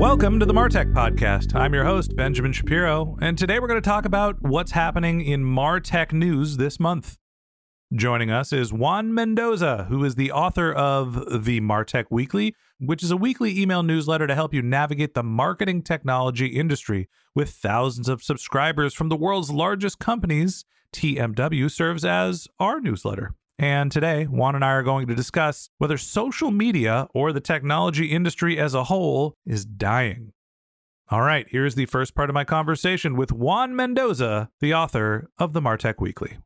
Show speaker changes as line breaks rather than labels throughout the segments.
Welcome to the Martech Podcast. I'm your host, Benjamin Shapiro, and today we're going to talk about what's happening in Martech news this month. Joining us is Juan Mendoza, who is the author of the Martech Weekly, which is a weekly email newsletter to help you navigate the marketing technology industry. With thousands of subscribers from the world's largest companies, TMW serves as our newsletter. And today, Juan and I are going to discuss whether social media or the technology industry as a whole is dying. All right, here's the first part of my conversation with Juan Mendoza, the author of the Martech Weekly.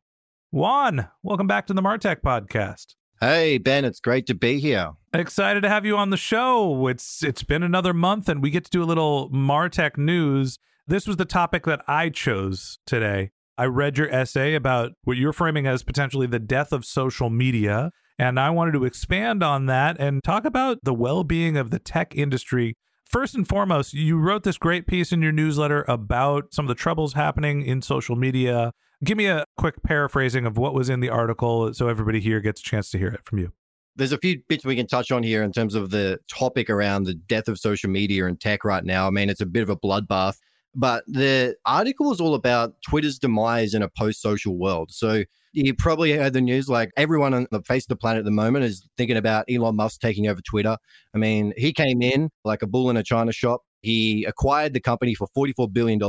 Juan, welcome back to the Martech podcast.
Hey Ben, it's great to be here.
Excited to have you on the show. It's it's been another month and we get to do a little Martech news. This was the topic that I chose today. I read your essay about what you're framing as potentially the death of social media. And I wanted to expand on that and talk about the well being of the tech industry. First and foremost, you wrote this great piece in your newsletter about some of the troubles happening in social media. Give me a quick paraphrasing of what was in the article so everybody here gets a chance to hear it from you.
There's a few bits we can touch on here in terms of the topic around the death of social media and tech right now. I mean, it's a bit of a bloodbath. But the article is all about Twitter's demise in a post social world. So you probably heard the news like everyone on the face of the planet at the moment is thinking about Elon Musk taking over Twitter. I mean, he came in like a bull in a china shop. He acquired the company for $44 billion,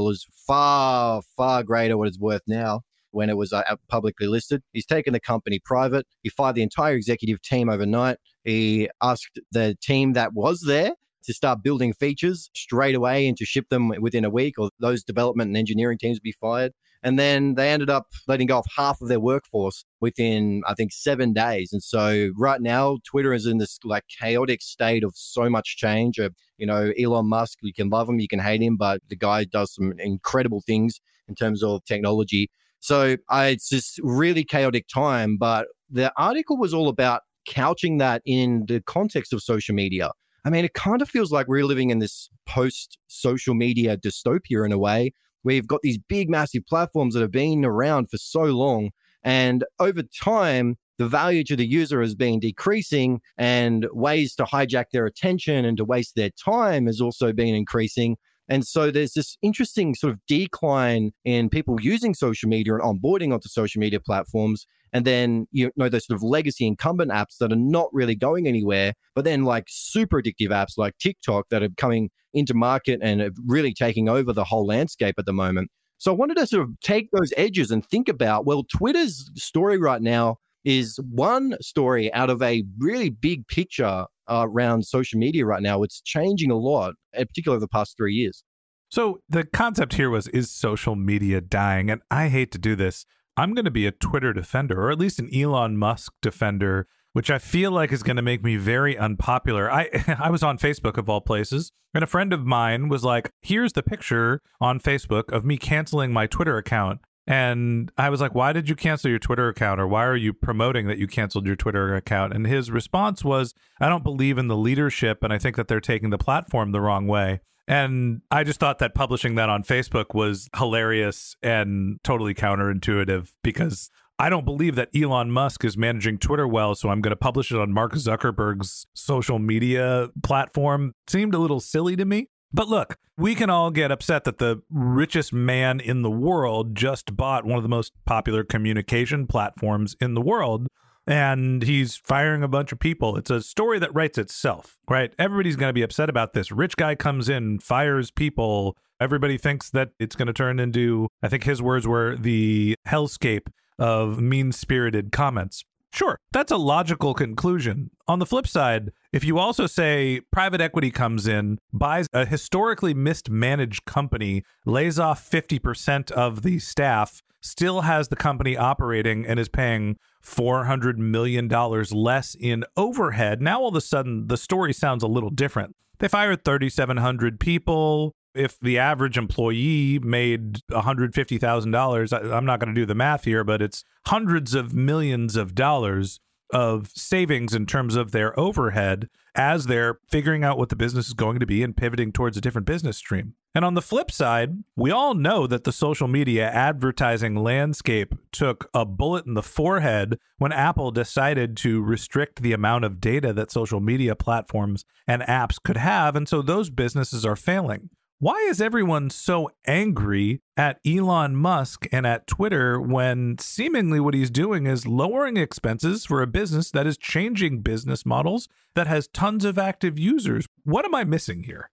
far, far greater what it's worth now when it was uh, publicly listed. He's taken the company private. He fired the entire executive team overnight. He asked the team that was there to start building features straight away and to ship them within a week, or those development and engineering teams would be fired. And then they ended up letting go of half of their workforce within, I think, seven days. And so right now, Twitter is in this like chaotic state of so much change. Uh, you know, Elon Musk, you can love him, you can hate him, but the guy does some incredible things in terms of technology. So I, it's just really chaotic time. But the article was all about couching that in the context of social media. I mean, it kind of feels like we're living in this post social media dystopia in a way. We've got these big, massive platforms that have been around for so long. And over time, the value to the user has been decreasing, and ways to hijack their attention and to waste their time has also been increasing. And so there's this interesting sort of decline in people using social media and onboarding onto social media platforms. And then, you know, those sort of legacy incumbent apps that are not really going anywhere, but then like super addictive apps like TikTok that are coming into market and really taking over the whole landscape at the moment. So I wanted to sort of take those edges and think about, well, Twitter's story right now is one story out of a really big picture uh, around social media right now. It's changing a lot, particularly over the past three years.
So the concept here was is social media dying? And I hate to do this. I'm going to be a Twitter defender, or at least an Elon Musk defender, which I feel like is going to make me very unpopular. I I was on Facebook of all places, and a friend of mine was like, "Here's the picture on Facebook of me canceling my Twitter account." And I was like, why did you cancel your Twitter account? Or why are you promoting that you canceled your Twitter account? And his response was, I don't believe in the leadership. And I think that they're taking the platform the wrong way. And I just thought that publishing that on Facebook was hilarious and totally counterintuitive because I don't believe that Elon Musk is managing Twitter well, so I'm going to publish it on Mark Zuckerberg's social media platform. Seemed a little silly to me. But look, we can all get upset that the richest man in the world just bought one of the most popular communication platforms in the world and he's firing a bunch of people. It's a story that writes itself, right? Everybody's going to be upset about this. Rich guy comes in, fires people. Everybody thinks that it's going to turn into, I think his words were the hellscape of mean spirited comments. Sure, that's a logical conclusion. On the flip side, if you also say private equity comes in, buys a historically mismanaged company, lays off 50% of the staff, still has the company operating and is paying $400 million less in overhead, now all of a sudden the story sounds a little different. They fired 3,700 people. If the average employee made $150,000, I'm not going to do the math here, but it's hundreds of millions of dollars of savings in terms of their overhead as they're figuring out what the business is going to be and pivoting towards a different business stream. And on the flip side, we all know that the social media advertising landscape took a bullet in the forehead when Apple decided to restrict the amount of data that social media platforms and apps could have. And so those businesses are failing. Why is everyone so angry at Elon Musk and at Twitter when seemingly what he's doing is lowering expenses for a business that is changing business models that has tons of active users? What am I missing here?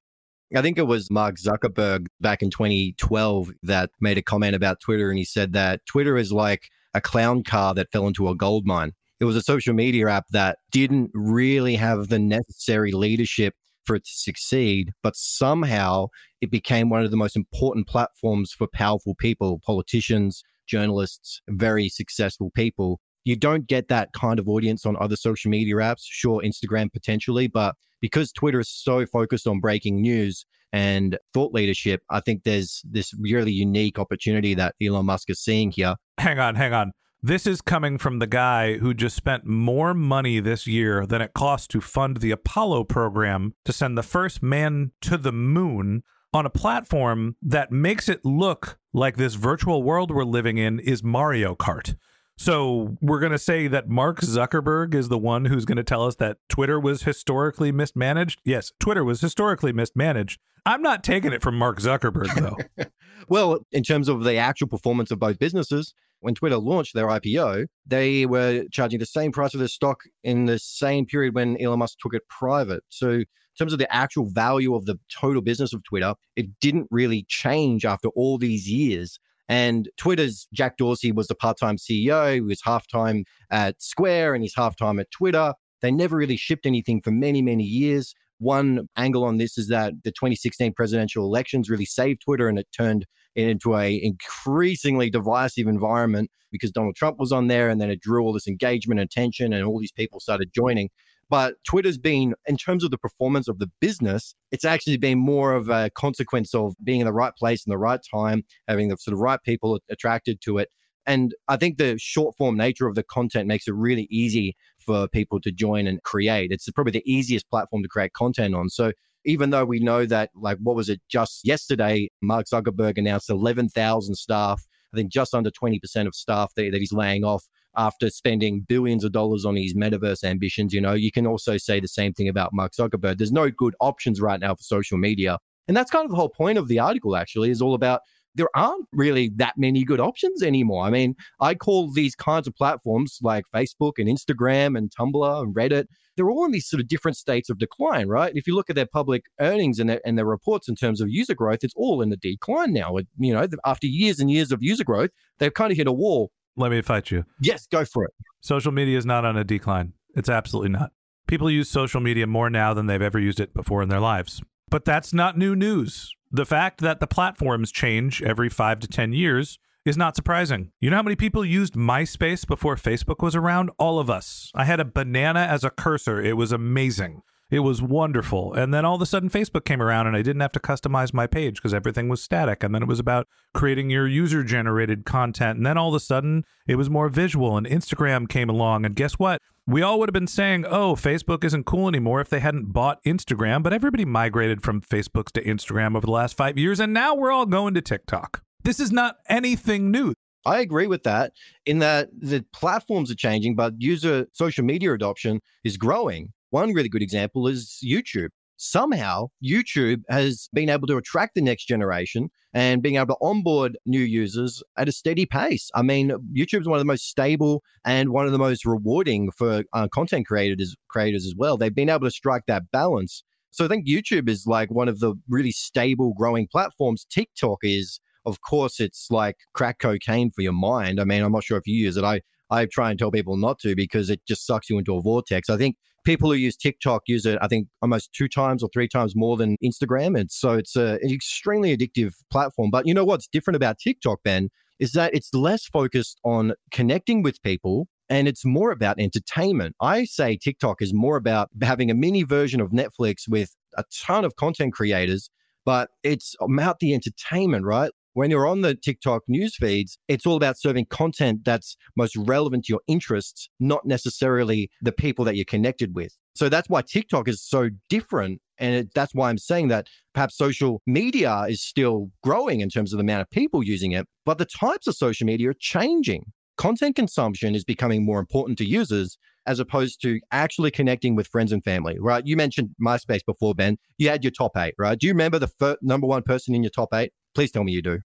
I think it was Mark Zuckerberg back in 2012 that made a comment about Twitter. And he said that Twitter is like a clown car that fell into a gold mine. It was a social media app that didn't really have the necessary leadership for it to succeed, but somehow it became one of the most important platforms for powerful people, politicians, journalists, very successful people. You don't get that kind of audience on other social media apps. Sure, Instagram potentially, but because Twitter is so focused on breaking news and thought leadership, I think there's this really unique opportunity that Elon Musk is seeing here.
Hang on, hang on. This is coming from the guy who just spent more money this year than it cost to fund the Apollo program to send the first man to the moon on a platform that makes it look like this virtual world we're living in is Mario Kart. So we're going to say that Mark Zuckerberg is the one who's going to tell us that Twitter was historically mismanaged. Yes, Twitter was historically mismanaged. I'm not taking it from Mark Zuckerberg, though.
well, in terms of the actual performance of both businesses, when Twitter launched their IPO, they were charging the same price of their stock in the same period when Elon Musk took it private. So, in terms of the actual value of the total business of Twitter, it didn't really change after all these years. And Twitter's Jack Dorsey was the part time CEO. He was half time at Square and he's half time at Twitter. They never really shipped anything for many, many years. One angle on this is that the 2016 presidential elections really saved Twitter and it turned into a increasingly divisive environment because Donald Trump was on there and then it drew all this engagement and attention and all these people started joining. But Twitter's been, in terms of the performance of the business, it's actually been more of a consequence of being in the right place in the right time, having the sort of right people attracted to it. And I think the short form nature of the content makes it really easy for people to join and create. It's probably the easiest platform to create content on. So even though we know that, like, what was it just yesterday? Mark Zuckerberg announced 11,000 staff. I think just under 20% of staff that, that he's laying off after spending billions of dollars on his metaverse ambitions. You know, you can also say the same thing about Mark Zuckerberg. There's no good options right now for social media. And that's kind of the whole point of the article, actually, is all about there aren't really that many good options anymore. I mean, I call these kinds of platforms like Facebook and Instagram and Tumblr and Reddit, they're all in these sort of different states of decline, right? If you look at their public earnings and their, and their reports in terms of user growth, it's all in the decline now. You know, after years and years of user growth, they've kind of hit a wall.
Let me fight you.
Yes, go for it.
Social media is not on a decline. It's absolutely not. People use social media more now than they've ever used it before in their lives. But that's not new news. The fact that the platforms change every five to 10 years is not surprising. You know how many people used MySpace before Facebook was around? All of us. I had a banana as a cursor. It was amazing.
It was wonderful. And then all of a sudden, Facebook came around and I didn't have to customize my page because everything was static. And then it was about creating your user generated content. And then all of a sudden, it was more visual and Instagram came along. And guess what? We all would have been saying, oh, Facebook isn't cool anymore if they hadn't bought Instagram, but everybody migrated from Facebooks to Instagram over the last five years, and now we're all going to TikTok. This is not anything new.
I agree with that in that the platforms are changing, but user social media adoption is growing. One really good example is YouTube somehow YouTube has been able to attract the next generation and being able to onboard new users at a steady pace. I mean, YouTube is one of the most stable and one of the most rewarding for uh, content creators creators as well. They've been able to strike that balance. So I think YouTube is like one of the really stable growing platforms. TikTok is of course it's like crack cocaine for your mind. I mean, I'm not sure if you use it. I I try and tell people not to because it just sucks you into a vortex. I think people who use TikTok use it, I think, almost two times or three times more than Instagram. And so it's a, an extremely addictive platform. But you know what's different about TikTok, Ben, is that it's less focused on connecting with people and it's more about entertainment. I say TikTok is more about having a mini version of Netflix with a ton of content creators, but it's about the entertainment, right? When you're on the TikTok news feeds, it's all about serving content that's most relevant to your interests, not necessarily the people that you're connected with. So that's why TikTok is so different. And it, that's why I'm saying that perhaps social media is still growing in terms of the amount of people using it, but the types of social media are changing. Content consumption is becoming more important to users as opposed to actually connecting with friends and family, right? You mentioned MySpace before, Ben. You had your top eight, right? Do you remember the fir- number one person in your top eight? Please tell me you do.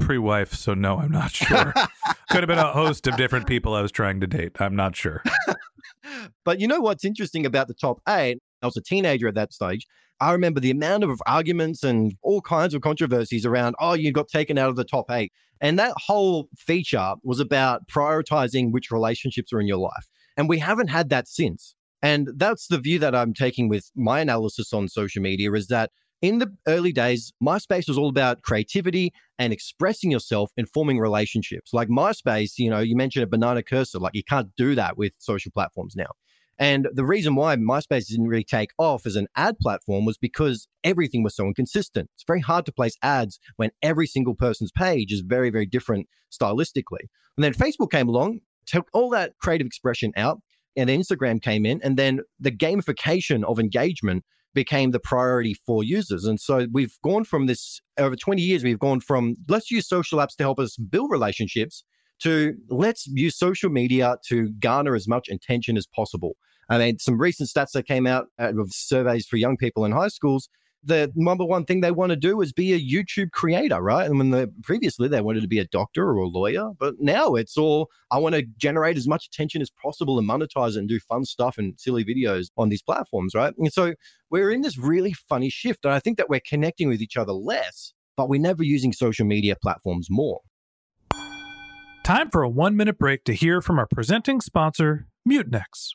Pre wife, so no, I'm not sure. Could have been a host of different people I was trying to date. I'm not sure.
but you know what's interesting about the top eight? I was a teenager at that stage. I remember the amount of arguments and all kinds of controversies around, oh, you got taken out of the top eight. And that whole feature was about prioritizing which relationships are in your life. And we haven't had that since. And that's the view that I'm taking with my analysis on social media is that in the early days, MySpace was all about creativity and expressing yourself and forming relationships. Like MySpace, you know, you mentioned a banana cursor, like you can't do that with social platforms now. And the reason why MySpace didn't really take off as an ad platform was because everything was so inconsistent. It's very hard to place ads when every single person's page is very, very different stylistically. And then Facebook came along, took all that creative expression out, and then Instagram came in, and then the gamification of engagement became the priority for users. And so we've gone from this over 20 years, we've gone from let's use social apps to help us build relationships to let's use social media to garner as much attention as possible. I mean, some recent stats that came out uh, of surveys for young people in high schools the number one thing they want to do is be a YouTube creator, right? And when the previously they wanted to be a doctor or a lawyer, but now it's all I want to generate as much attention as possible and monetize it and do fun stuff and silly videos on these platforms, right? And so we're in this really funny shift. And I think that we're connecting with each other less, but we're never using social media platforms more.
Time for a one minute break to hear from our presenting sponsor, Mutinex.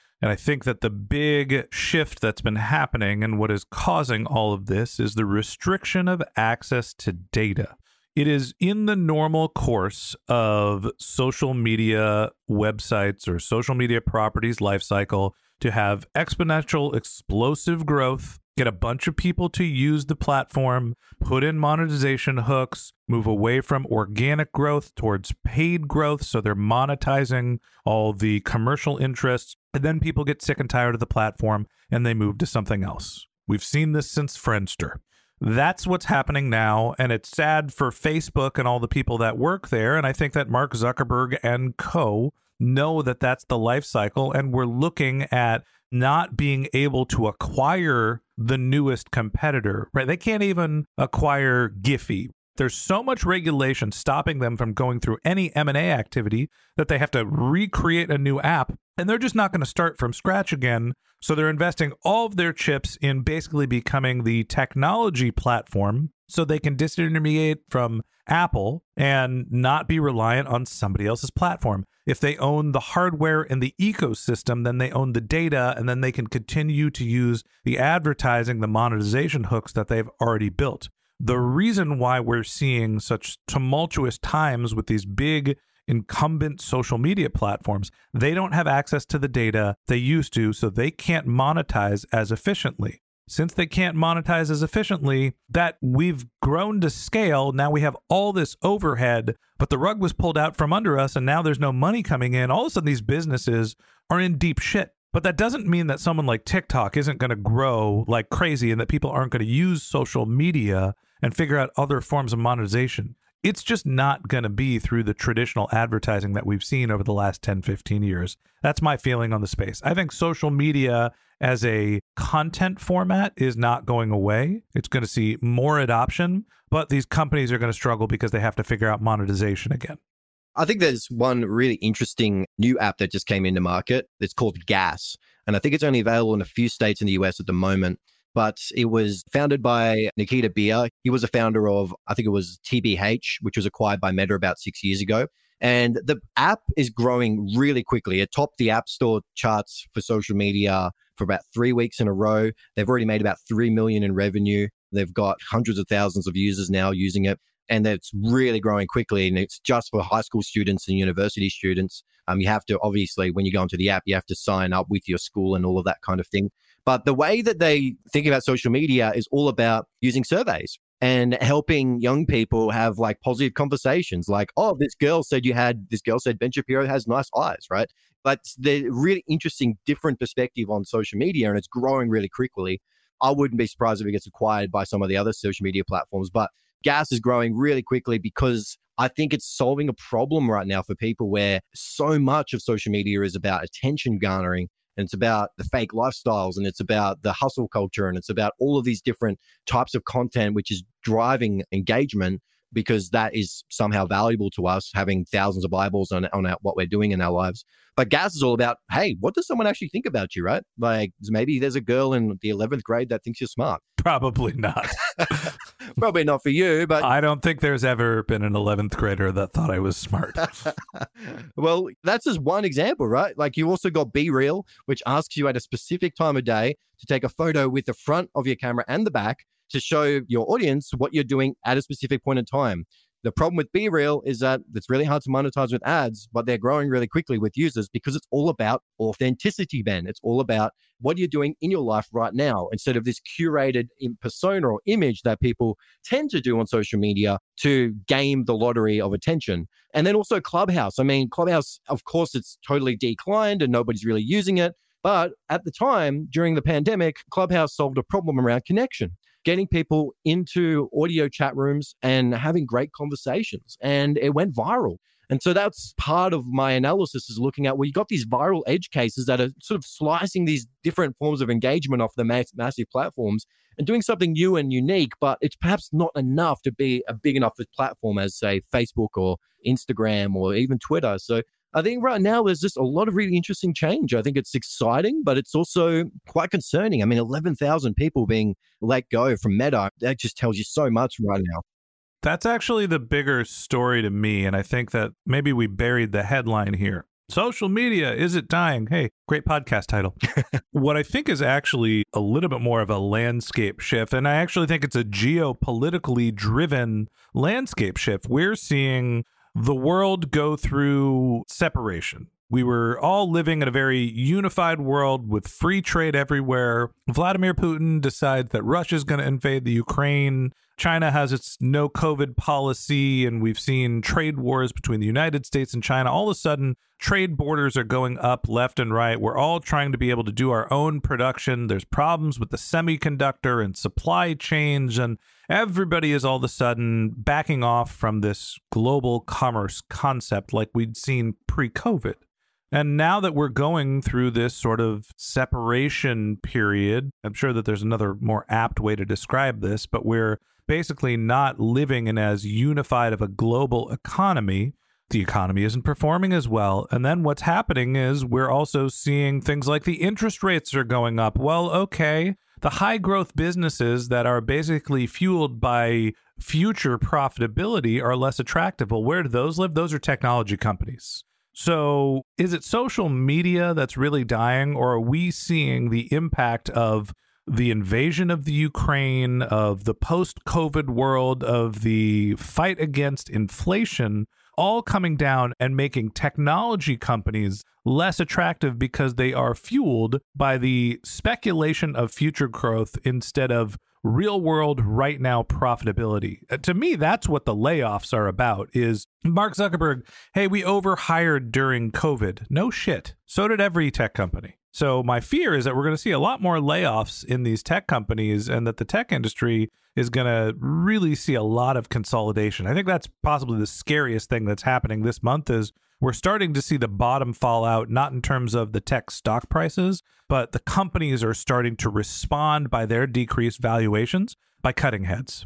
And I think that the big shift that's been happening and what is causing all of this is the restriction of access to data. It is in the normal course of social media websites or social media properties lifecycle to have exponential explosive growth get a bunch of people to use the platform, put in monetization hooks, move away from organic growth towards paid growth. So they're monetizing all the commercial interests. And then people get sick and tired of the platform and they move to something else. We've seen this since Friendster. That's what's happening now. And it's sad for Facebook and all the people that work there. And I think that Mark Zuckerberg and co know that that's the life cycle. And we're looking at not being able to acquire the newest competitor, right? They can't even acquire Giphy. There's so much regulation stopping them from going through any M&A activity that they have to recreate a new app and they're just not going to start from scratch again. So they're investing all of their chips in basically becoming the technology platform so they can disintermediate from Apple and not be reliant on somebody else's platform. If they own the hardware and the ecosystem, then they own the data and then they can continue to use the advertising, the monetization hooks that they've already built. The reason why we're seeing such tumultuous times with these big incumbent social media platforms, they don't have access to the data they used to, so they can't monetize as efficiently since they can't monetize as efficiently, that we've grown to scale. Now we have all this overhead, but the rug was pulled out from under us, and now there's no money coming in. All of a sudden, these businesses are in deep shit. But that doesn't mean that someone like TikTok isn't going to grow like crazy and that people aren't going to use social media and figure out other forms of monetization it's just not going to be through the traditional advertising that we've seen over the last 10, 15 years. That's my feeling on the space. I think social media as a content format is not going away. It's going to see more adoption, but these companies are going to struggle because they have to figure out monetization again.
I think there's one really interesting new app that just came into market. It's called Gas. And I think it's only available in a few states in the US at the moment but it was founded by Nikita Bier. He was a founder of, I think it was TBH, which was acquired by Meta about six years ago. And the app is growing really quickly. It topped the App Store charts for social media for about three weeks in a row. They've already made about 3 million in revenue. They've got hundreds of thousands of users now using it. And it's really growing quickly. And it's just for high school students and university students. Um, you have to, obviously, when you go into the app, you have to sign up with your school and all of that kind of thing. But the way that they think about social media is all about using surveys and helping young people have like positive conversations like, oh, this girl said you had, this girl said Ben Shapiro has nice eyes, right? But the really interesting, different perspective on social media and it's growing really quickly. I wouldn't be surprised if it gets acquired by some of the other social media platforms, but gas is growing really quickly because I think it's solving a problem right now for people where so much of social media is about attention garnering and it's about the fake lifestyles and it's about the hustle culture and it's about all of these different types of content which is driving engagement because that is somehow valuable to us having thousands of eyeballs on, on our, what we're doing in our lives. But gas is all about hey what does someone actually think about you right? Like maybe there's a girl in the 11th grade that thinks you're smart.
Probably not.
Probably not for you but
i don't think there's ever been an 11th grader that thought i was smart.
Well that's just one example right? Like you also got BeReal, which asks you at a specific time of day to take a photo with the front of your camera and the back to show your audience what you're doing at a specific point in time. The problem with BeReal is that it's really hard to monetize with ads, but they're growing really quickly with users because it's all about authenticity, Ben. It's all about what you're doing in your life right now instead of this curated persona or image that people tend to do on social media to game the lottery of attention. And then also Clubhouse. I mean, Clubhouse, of course, it's totally declined and nobody's really using it. But at the time, during the pandemic, Clubhouse solved a problem around connection getting people into audio chat rooms and having great conversations. And it went viral. And so that's part of my analysis is looking at well, you got these viral edge cases that are sort of slicing these different forms of engagement off the mass- massive platforms and doing something new and unique, but it's perhaps not enough to be a big enough platform as, say, Facebook or Instagram or even Twitter. So I think right now there's just a lot of really interesting change. I think it's exciting, but it's also quite concerning. I mean, 11,000 people being let go from Meta, that just tells you so much right now.
That's actually the bigger story to me. And I think that maybe we buried the headline here. Social media, is it dying? Hey, great podcast title. what I think is actually a little bit more of a landscape shift, and I actually think it's a geopolitically driven landscape shift. We're seeing the world go through separation. We were all living in a very unified world with free trade everywhere. Vladimir Putin decides that Russia is going to invade the Ukraine. China has its no COVID policy, and we've seen trade wars between the United States and China. All of a sudden, trade borders are going up left and right. We're all trying to be able to do our own production. There's problems with the semiconductor and supply chains, and everybody is all of a sudden backing off from this global commerce concept like we'd seen pre COVID. And now that we're going through this sort of separation period, I'm sure that there's another more apt way to describe this, but we're basically not living in as unified of a global economy. The economy isn't performing as well. And then what's happening is we're also seeing things like the interest rates are going up. Well, okay, the high growth businesses that are basically fueled by future profitability are less attractive. Well, where do those live? Those are technology companies. So, is it social media that's really dying, or are we seeing the impact of the invasion of the Ukraine, of the post COVID world, of the fight against inflation, all coming down and making technology companies less attractive because they are fueled by the speculation of future growth instead of real world right now profitability. Uh, to me that's what the layoffs are about is Mark Zuckerberg, hey, we overhired during COVID. No shit. So did every tech company. So my fear is that we're going to see a lot more layoffs in these tech companies and that the tech industry is going to really see a lot of consolidation. I think that's possibly the scariest thing that's happening this month is we're starting to see the bottom fall out not in terms of the tech stock prices, but the companies are starting to respond by their decreased valuations by cutting heads.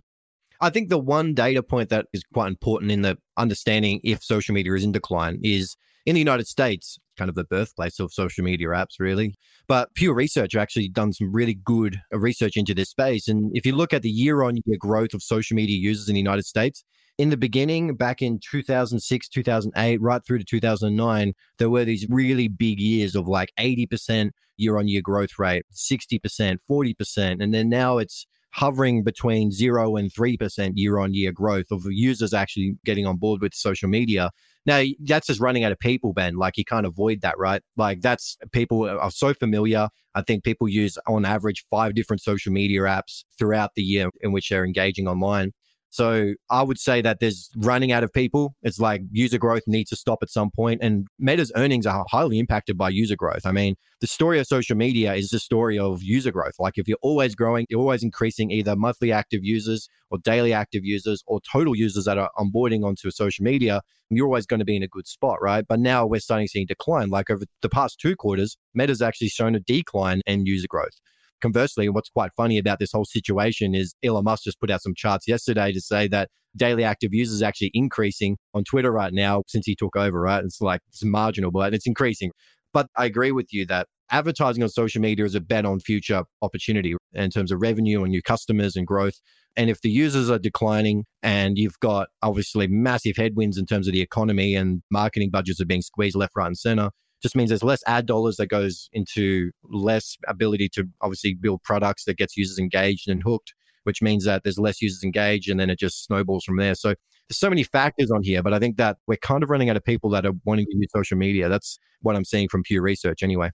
I think the one data point that is quite important in the understanding if social media is in decline is in the United States, kind of the birthplace of social media apps, really. But Pew Research actually done some really good uh, research into this space. And if you look at the year on year growth of social media users in the United States, in the beginning, back in 2006, 2008, right through to 2009, there were these really big years of like 80% year on year growth rate, 60%, 40%. And then now it's hovering between zero and 3% year on year growth of users actually getting on board with social media. Now, that's just running out of people, Ben. Like, you can't avoid that, right? Like, that's people are so familiar. I think people use, on average, five different social media apps throughout the year in which they're engaging online. So I would say that there's running out of people. It's like user growth needs to stop at some point, and Meta's earnings are highly impacted by user growth. I mean, the story of social media is the story of user growth. Like if you're always growing, you're always increasing either monthly active users or daily active users or total users that are onboarding onto a social media, you're always going to be in a good spot, right? But now we're starting to see decline. Like over the past two quarters, Meta's actually shown a decline in user growth. Conversely, what's quite funny about this whole situation is Elon Musk just put out some charts yesterday to say that daily active users actually increasing on Twitter right now since he took over, right? It's like it's marginal, but it's increasing. But I agree with you that advertising on social media is a bet on future opportunity in terms of revenue and new customers and growth. And if the users are declining and you've got obviously massive headwinds in terms of the economy and marketing budgets are being squeezed left, right, and center, just means there's less ad dollars that goes into less ability to obviously build products that gets users engaged and hooked, which means that there's less users engaged and then it just snowballs from there. So there's so many factors on here, but I think that we're kind of running out of people that are wanting to use social media. That's what I'm seeing from Pew Research anyway.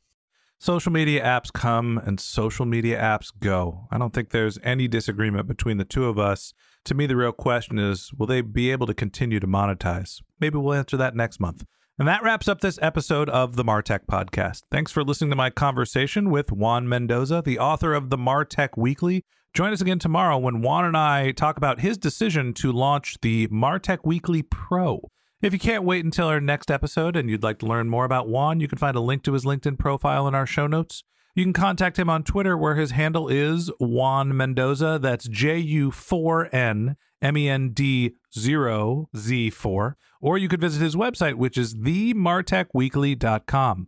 Social media apps come and social media apps go. I don't think there's any disagreement between the two of us. To me, the real question is will they be able to continue to monetize? Maybe we'll answer that next month. And that wraps up this episode of the Martech Podcast. Thanks for listening to my conversation with Juan Mendoza, the author of the Martech Weekly. Join us again tomorrow when Juan and I talk about his decision to launch the Martech Weekly Pro. If you can't wait until our next episode and you'd like to learn more about Juan, you can find a link to his LinkedIn profile in our show notes. You can contact him on Twitter, where his handle is Juan Mendoza. That's J U 4 N M E N D 0 Z 4. Or you could visit his website, which is themartechweekly.com.